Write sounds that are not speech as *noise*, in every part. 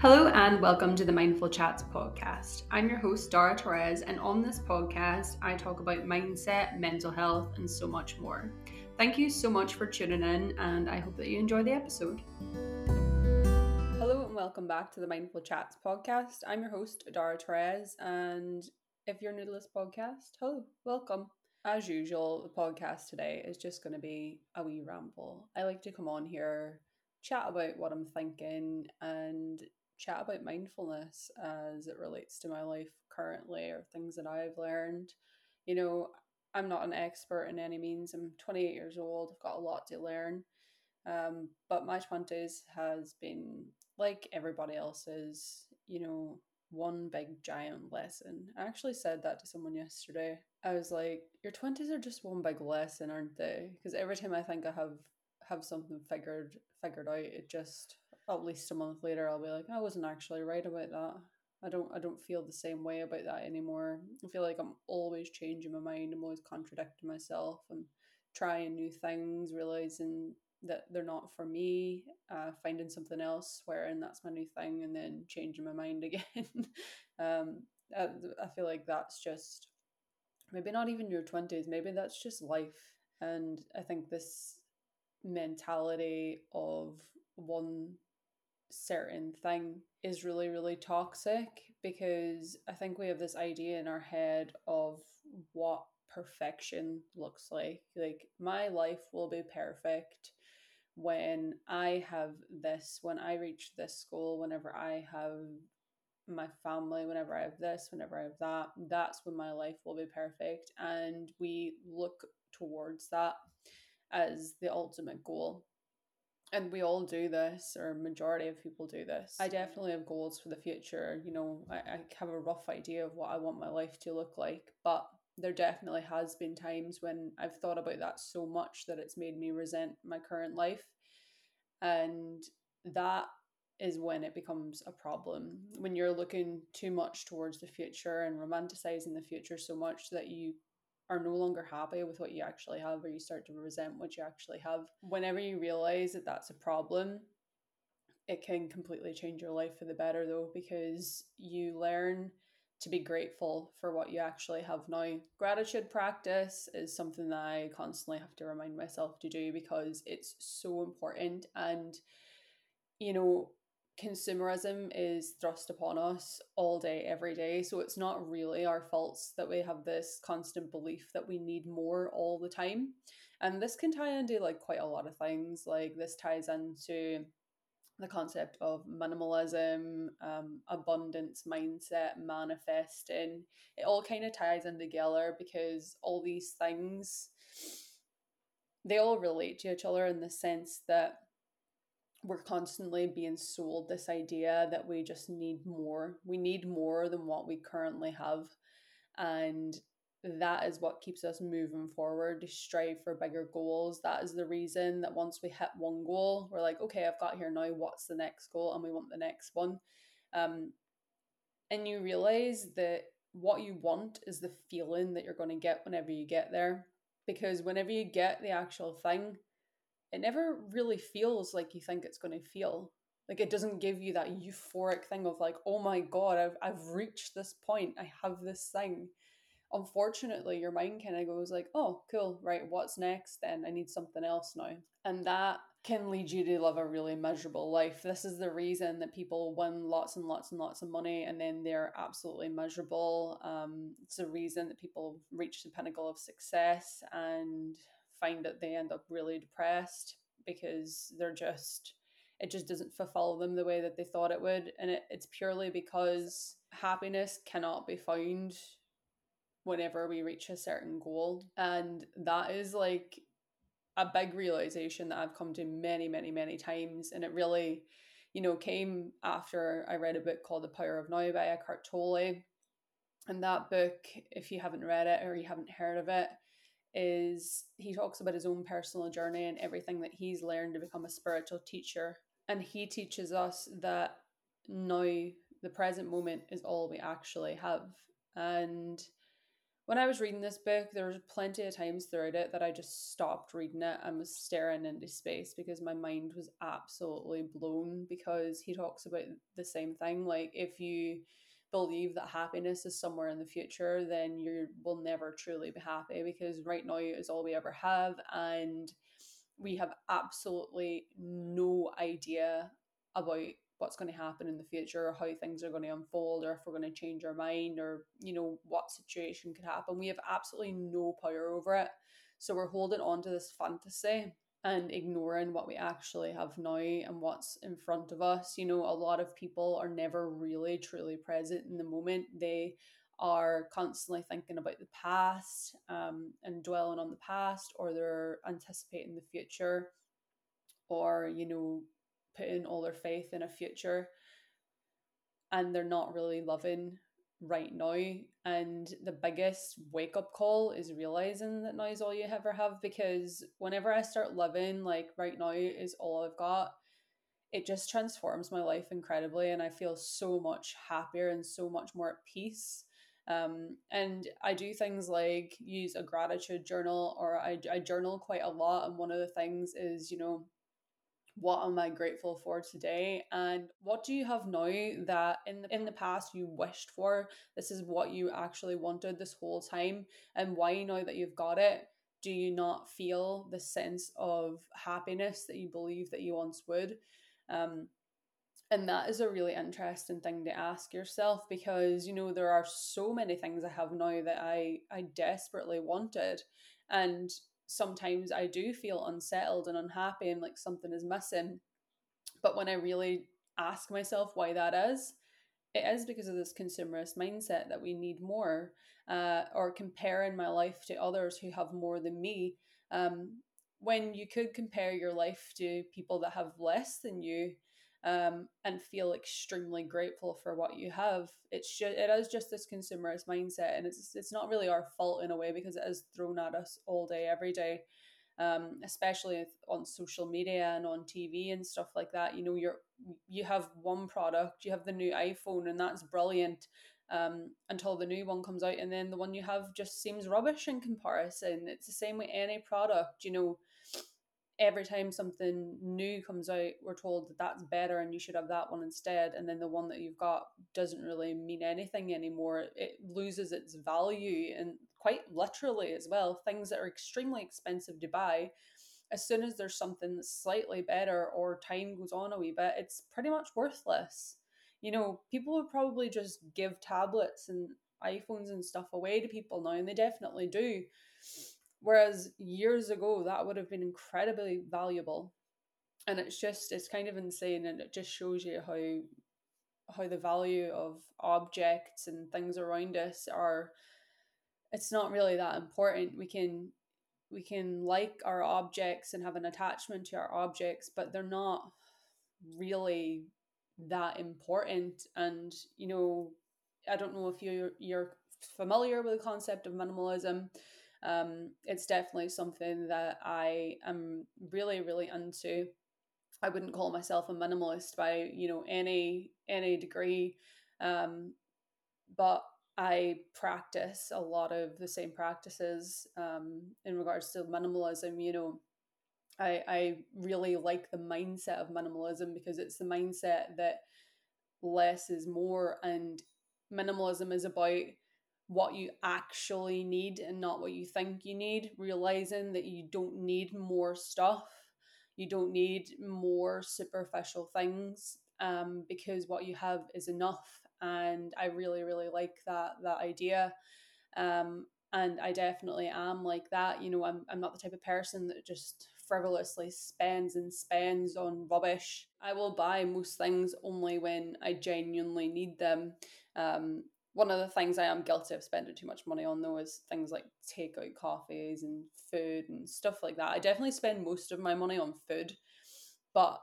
Hello and welcome to the Mindful Chats podcast. I'm your host, Darragh Therese, and on this podcast, I talk about mindset, mental health, and so much more. Thank you so much for tuning in, and I hope that you enjoy the episode. Hello and welcome back to the Mindful Chats podcast. I'm your host, Darragh Therese, and if you're new to this podcast, hello, welcome. As usual, the podcast today is just going to be a wee ramble. I like to come on here, chat about what I'm thinking, and chat about mindfulness as it relates to my life currently or things that I've learned. You know, I'm not an expert in any means. I'm 28 years old. I've got a lot to learn. Um, but my 20s has been like everybody else's, you know, one big giant lesson. I actually said that to someone yesterday. I was like, your 20s are just one big lesson, aren't they? Because every time I think I have have something figured figured out, it just at least a month later I'll be like, I wasn't actually right about that. I don't I don't feel the same way about that anymore. I feel like I'm always changing my mind. I'm always contradicting myself and trying new things, realizing that they're not for me, uh, finding something else, swearing that's my new thing, and then changing my mind *laughs* again. um, I, I feel like that's just maybe not even your 20s, maybe that's just life. And I think this mentality of one certain thing is really, really toxic because I think we have this idea in our head of what perfection looks like. Like, my life will be perfect when I have this, when I reach this goal, whenever I have my family, whenever I have this, whenever I have that, that's when my life will be perfect. And we look towards that as the ultimate goal and we all do this or majority of people do this. I definitely have goals for the future you know I, I have a rough idea of what i want my life to look like but there definitely has been times when i've thought about that so much that it's made me resent my current life. And that is when it becomes a problem. When you're looking too much towards the future and romanticizing the future so much that you are no longer happy with what you actually have or you start to resent what you actually have whenever you realize that that's a problem it can completely change your life for the better though because you learn to be grateful for what you actually have now. Gratitude practice is something that I constantly have to remind myself to do because it's so important. And, you know, consumerism is thrust upon us all day, every day. So it's not really our faults that we have this constant belief that we need more all the time. And this can tie into like quite a lot of things. Like this ties into the concept of minimalism, um, abundance mindset, manifesting. It all kind of ties in together because all these things they all relate to each other in the sense that we're constantly being sold this idea that we just need more. We need more than what we currently have. And that is what keeps us moving forward to strive for bigger goals. That is the reason that once we hit one goal, we're like, okay, I've got here now. What's the next goal? And we want the next one. Um, and you realize that what you want is the feeling that you're going to get whenever you get there. Because whenever you get the actual thing, it never really feels like you think it's going to feel. Like it doesn't give you that euphoric thing of like, oh my god, I've I've reached this point. I have this thing. Unfortunately, your mind kind of goes like, oh, cool, right, what's next? Then I need something else now. And that can lead you to live a really miserable life. This is the reason that people win lots and lots and lots of money and then they're absolutely miserable. Um, it's the reason that people reach the pinnacle of success and find that they end up really depressed because they're just it just doesn't fulfill them the way that they thought it would. And it, it's purely because happiness cannot be found whenever we reach a certain goal. And that is like a big realization that I've come to many many many times. And it really you know came after I read a book called The Power of Now by Eckhart Tolle. And that book if you haven't read it or you haven't heard of it is he talks about his own personal journey and everything that he's learned to become a spiritual teacher. And he teaches us that now the present moment is all we actually have. And when I was reading this book, there was plenty of times throughout it that I just stopped reading it and was staring into space because my mind was absolutely blown because he talks about the same thing. Like, if you believe that happiness is somewhere in the future, then you will never truly be happy because right now is all we ever have. And we have absolutely no idea about what's going to happen in the future or how things are going to unfold or if we're going to change our mind or you know what situation could happen we have absolutely no power over it so we're holding on to this fantasy and ignoring what we actually have now and what's in front of us you know a lot of people are never really truly present in the moment. They are constantly thinking about the past um, and dwelling on the past or they're anticipating the future or you know putting all their faith in a future and they're not really loving right now. And the biggest wake up call is realizing that now is all you ever have because whenever I start living like right now is all I've got, it just transforms my life incredibly and I feel so much happier and so much more at peace. Um, and I do things like use a gratitude journal or I, I journal quite a lot. And one of the things is, you know, what am I grateful for today? And what do you have now that in the, in the past you wished for this is what you actually wanted this whole time and why now that you've got it do you not feel the sense of happiness that you believe that you once would? Um, and that is a really interesting thing to ask yourself because you know there are so many things i have now that i i desperately wanted. And sometimes I do feel unsettled and unhappy and like something is missing. But when I really ask myself why that is, it is because of this consumerist mindset that we need more, uh, or comparing my life to others who have more than me. Um, when you could compare your life to people that have less than you, um, and feel extremely grateful for what you have. It's just it is just this consumerist mindset, and it's it's not really our fault in a way because it is thrown at us all day, every day. Um, especially on social media and on TV and stuff like that. You know, you're you have one product, you have the new iPhone, and that's brilliant. Um, until the new one comes out, and then the one you have just seems rubbish in comparison. It's the same with any product, you know every time something new comes out, we're told that that's better and you should have that one instead. And then the one that you've got doesn't really mean anything anymore. It loses its value and quite literally as well. Things that are extremely expensive to buy, as soon as there's something slightly better or time goes on a wee bit, it's pretty much worthless. You know, people would probably just give tablets and iPhones and stuff away to people now, and they definitely do Whereas years ago, that would have been incredibly valuable. And it's just, it's kind of insane. And it just shows you how how the value of objects and things around us are it's not really that important we can we can like our objects and have an attachment to our objects but they're not really that important and you know i don't know if you're you're familiar with the concept of minimalism um, it's definitely something that I am really, really into. I wouldn't call myself a minimalist by you know any any degree, um, but I practice a lot of the same practices um, in regards to minimalism. You know, I I really like the mindset of minimalism because it's the mindset that less is more, and minimalism is about what you actually need and not what you think you need, realizing that you don't need more stuff, you don't need more superficial things um, because what you have is enough. And I really, really like that that idea. Um, and I definitely am like that. You know, I'm, I'm not the type of person that just frivolously spends and spends on rubbish. I will buy most things only when I genuinely need them. Um, one of the things I am guilty of spending too much money on though is things like takeout coffees and food and stuff like that. I definitely spend most of my money on food, but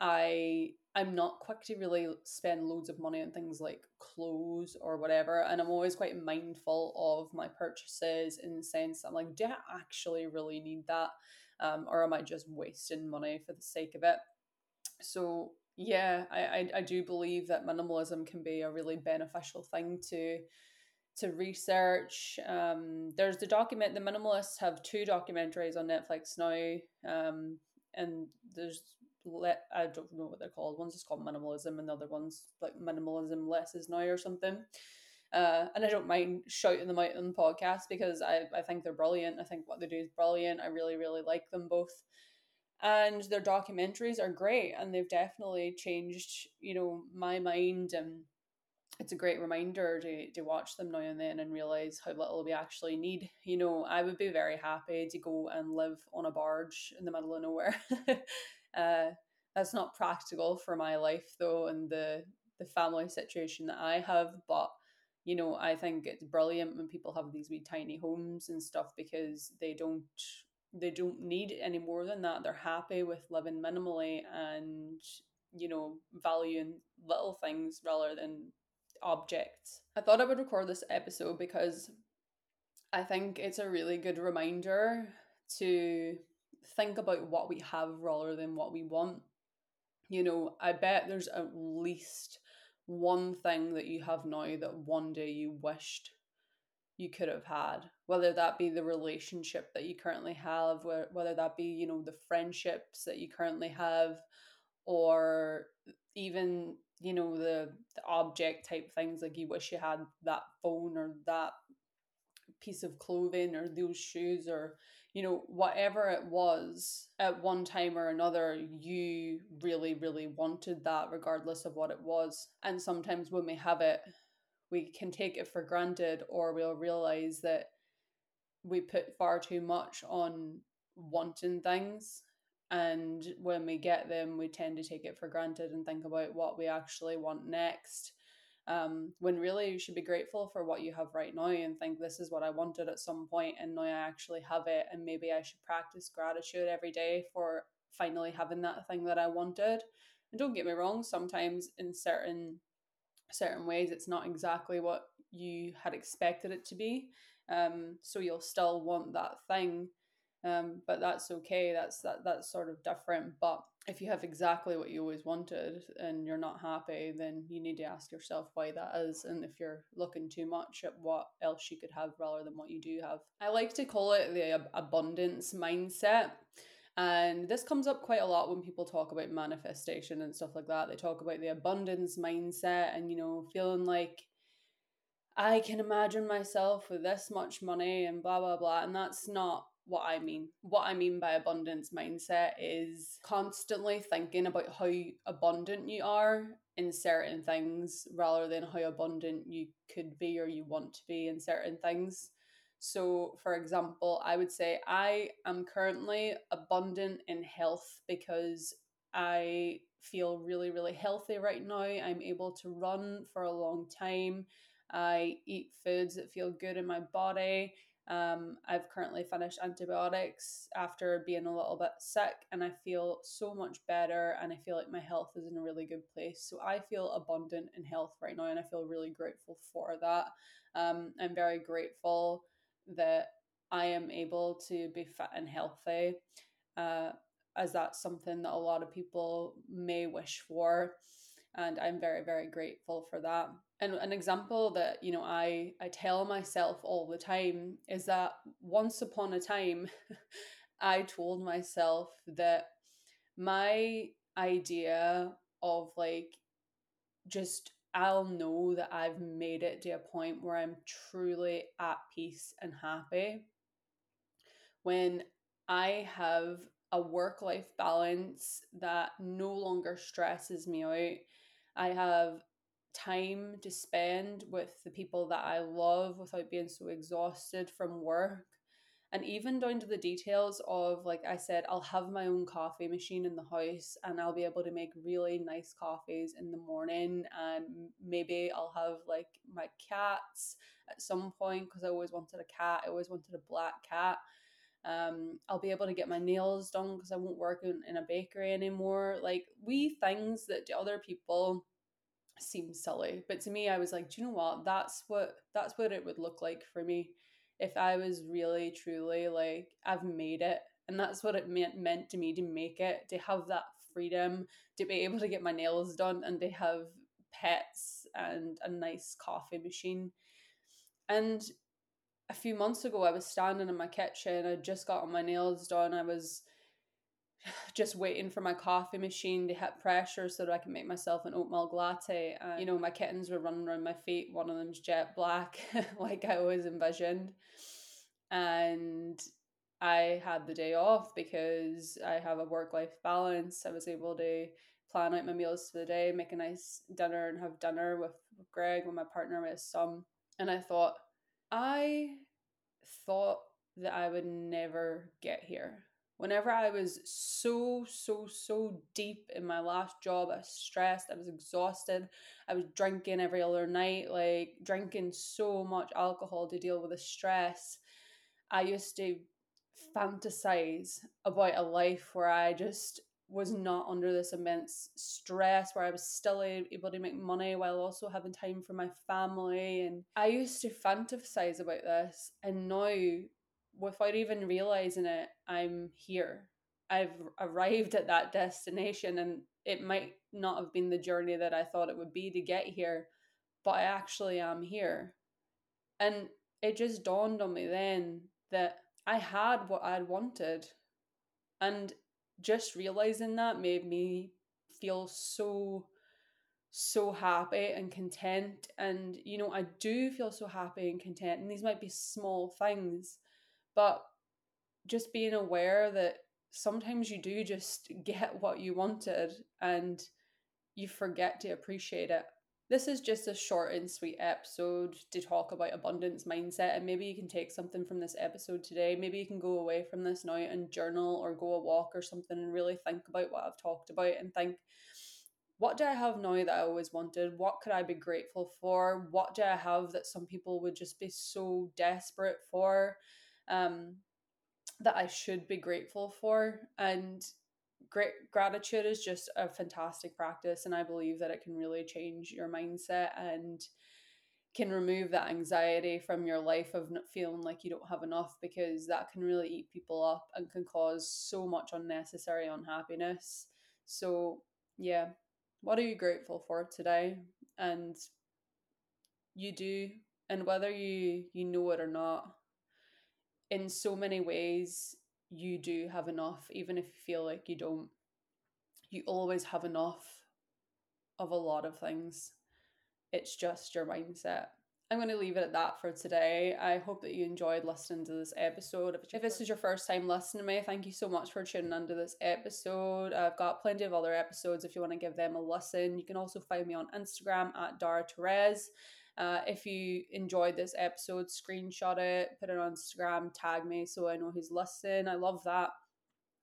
I I'm not quick to really spend loads of money on things like clothes or whatever. And I'm always quite mindful of my purchases in the sense I'm like, do I actually really need that? Um, or am I just wasting money for the sake of it? So yeah, I, I, I do believe that minimalism can be a really beneficial thing to to research. Um, there's the document. The minimalists have two documentaries on Netflix now, um, and there's let I don't know what they're called. One's just called minimalism, and the other one's like minimalism less is now or something. Uh, and I don't mind shouting them out on the podcast because I, I think they're brilliant. I think what they do is brilliant. I really, really like them both. And their documentaries are great and they've definitely changed, you know, my mind and it's a great reminder to, to watch them now and then and realize how little we actually need. You know, I would be very happy to go and live on a barge in the middle of nowhere. *laughs* uh, that's not practical for my life though, and the the family situation that I have. But you know, I think it's brilliant when people have these wee tiny homes and stuff because they don't they don't need any more than that. They're happy with living minimally and you know valuing little things rather than objects. I thought I would record this episode because I think it's a really good reminder to think about what we have rather than what we want. You know, I bet there's at least one thing that you have now that one day you wished you could have had whether that be the relationship that you currently have whether that be you know the friendships that you currently have or even you know the, the object type things like you wish you had that phone or that piece of clothing or those shoes or you know whatever it was at one time or another you really really wanted that regardless of what it was. And sometimes when we have it we can take it for granted or we'll realize that we put far too much on wanting things. And when we get them we tend to take it for granted and think about what we actually want next. Um, when really you should be grateful for what you have right now and think this is what i wanted at some point and now i actually have it and maybe i should practice gratitude every day for finally having that thing that i wanted. And don't get me wrong sometimes in certain certain ways it's not exactly what you had expected it to be. Um, so you'll still want that thing um, but that's okay that's that that's sort of different. But if you have exactly what you always wanted and you're not happy then you need to ask yourself why that is and if you're looking too much at what else you could have rather than what you do have. I like to call it the abundance mindset and this comes up quite a lot when people talk about manifestation and stuff like that. They talk about the abundance mindset and, you know, feeling like I can imagine myself with this much money and blah, blah, blah. And that's not what I mean. What I mean by abundance mindset is constantly thinking about how abundant you are in certain things rather than how abundant you could be or you want to be in certain things. So, for example, I would say I am currently abundant in health because I feel really, really healthy right now. I'm able to run for a long time. I eat foods that feel good in my body. Um, I've currently finished antibiotics after being a little bit sick, and I feel so much better. And I feel like my health is in a really good place. So I feel abundant in health right now, and I feel really grateful for that. Um, I'm very grateful that I am able to be fit and healthy, uh, as that's something that a lot of people may wish for. And I'm very, very grateful for that. And an example that, you know, I, I tell myself all the time is that once upon a time, *laughs* I told myself that my idea of like just I'll know that I've made it to a point where I'm truly at peace and happy. When I have a work life balance that no longer stresses me out, I have time to spend with the people that I love without being so exhausted from work and even down to the details of like i said i'll have my own coffee machine in the house and i'll be able to make really nice coffees in the morning and maybe i'll have like my cats at some point because i always wanted a cat i always wanted a black cat um, I'll be able to get my nails done because I won't work in, in a bakery anymore. Like wee things that to other people seem silly, but to me, I was like, do you know what? That's what that's what it would look like for me if I was really truly like I've made it and that's what it meant meant to me to make it to have that freedom to be able to get my nails done and to have pets and a nice coffee machine And a few months ago, I was standing in my kitchen. I just got my nails done. I was *sighs* just waiting for my coffee machine to hit pressure so that I can make myself an oatmeal latte. And, you know, my kittens were running around my feet. One of them's jet black, *laughs* like I always envisioned. And I had the day off because I have a work life balance. I was able to plan out my meals for the day, make a nice dinner, and have dinner with, with Greg, with my partner, with his son. And I thought, I thought that I would never get here. Whenever I was so, so, so deep in my last job, I was stressed, I was exhausted, I was drinking every other night, like drinking so much alcohol to deal with the stress. I used to fantasize about a life where I just was not under this immense stress where I was still able to make money while also having time for my family. And I used to fantasize about this. And now, without even realizing it, I'm here. I've arrived at that destination, and it might not have been the journey that I thought it would be to get here, but I actually am here. And it just dawned on me then that I had what I'd wanted. And just realizing that made me feel so so happy and content and you know I do feel so happy and content and these might be small things but just being aware that sometimes you do just *laughs* get what you wanted and you forget to appreciate it this is just a short and sweet episode to talk about abundance mindset, and maybe you can take something from this episode today. Maybe you can go away from this now and journal or go a walk or something and really think about what I've talked about and think, what do I have now that I always wanted? What could I be grateful for? What do I have that some people would just be so desperate for? Um, that I should be grateful for. And great gratitude is just a fantastic practice and i believe that it can really change your mindset and can remove that anxiety from your life of not feeling like you don't have enough because that can really eat people up and can cause so much unnecessary unhappiness so yeah what are you grateful for today and you do and whether you you know it or not in so many ways you do have enough, even if you feel like you don't. You always have enough of a lot of things. It's just your mindset. I'm going to leave it at that for today. I hope that you enjoyed listening to this episode. If this is your first time listening to me, thank you so much for tuning into this episode. I've got plenty of other episodes if you want to give them a listen. You can also find me on Instagram at Darragh Therese. Uh, if you enjoyed this episode, screenshot it, put it on Instagram, tag me so I know who's listening. I love that.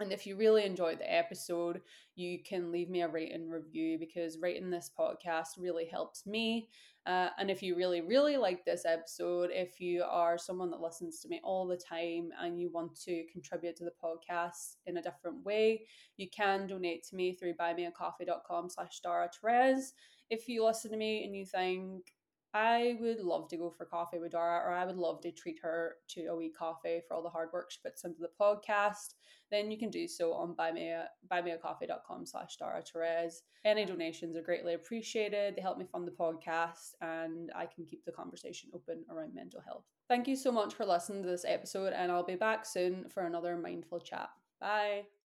And if you really enjoyed the episode, you can leave me a rating review because rating this podcast really helps me. Uh, and if you really, really like this episode, if you are someone that listens to me all the time and you want to contribute to the podcast in a different way, you can donate to me through buymeacoffee.com slash Darragh Therese. If you listen to me and you think, I would love to go for coffee with Darragh, or I would love to treat her to a wee coffee for all the hard work she puts into the podcast, then you can do so on buyme, buymeacoffee.com slash Darragh Therese. Any donations are greatly appreciated. They help me fund the podcast and I can keep the conversation open around mental health. Thank you so much for listening to this episode, and I'll be back soon for another mindful chat. Bye.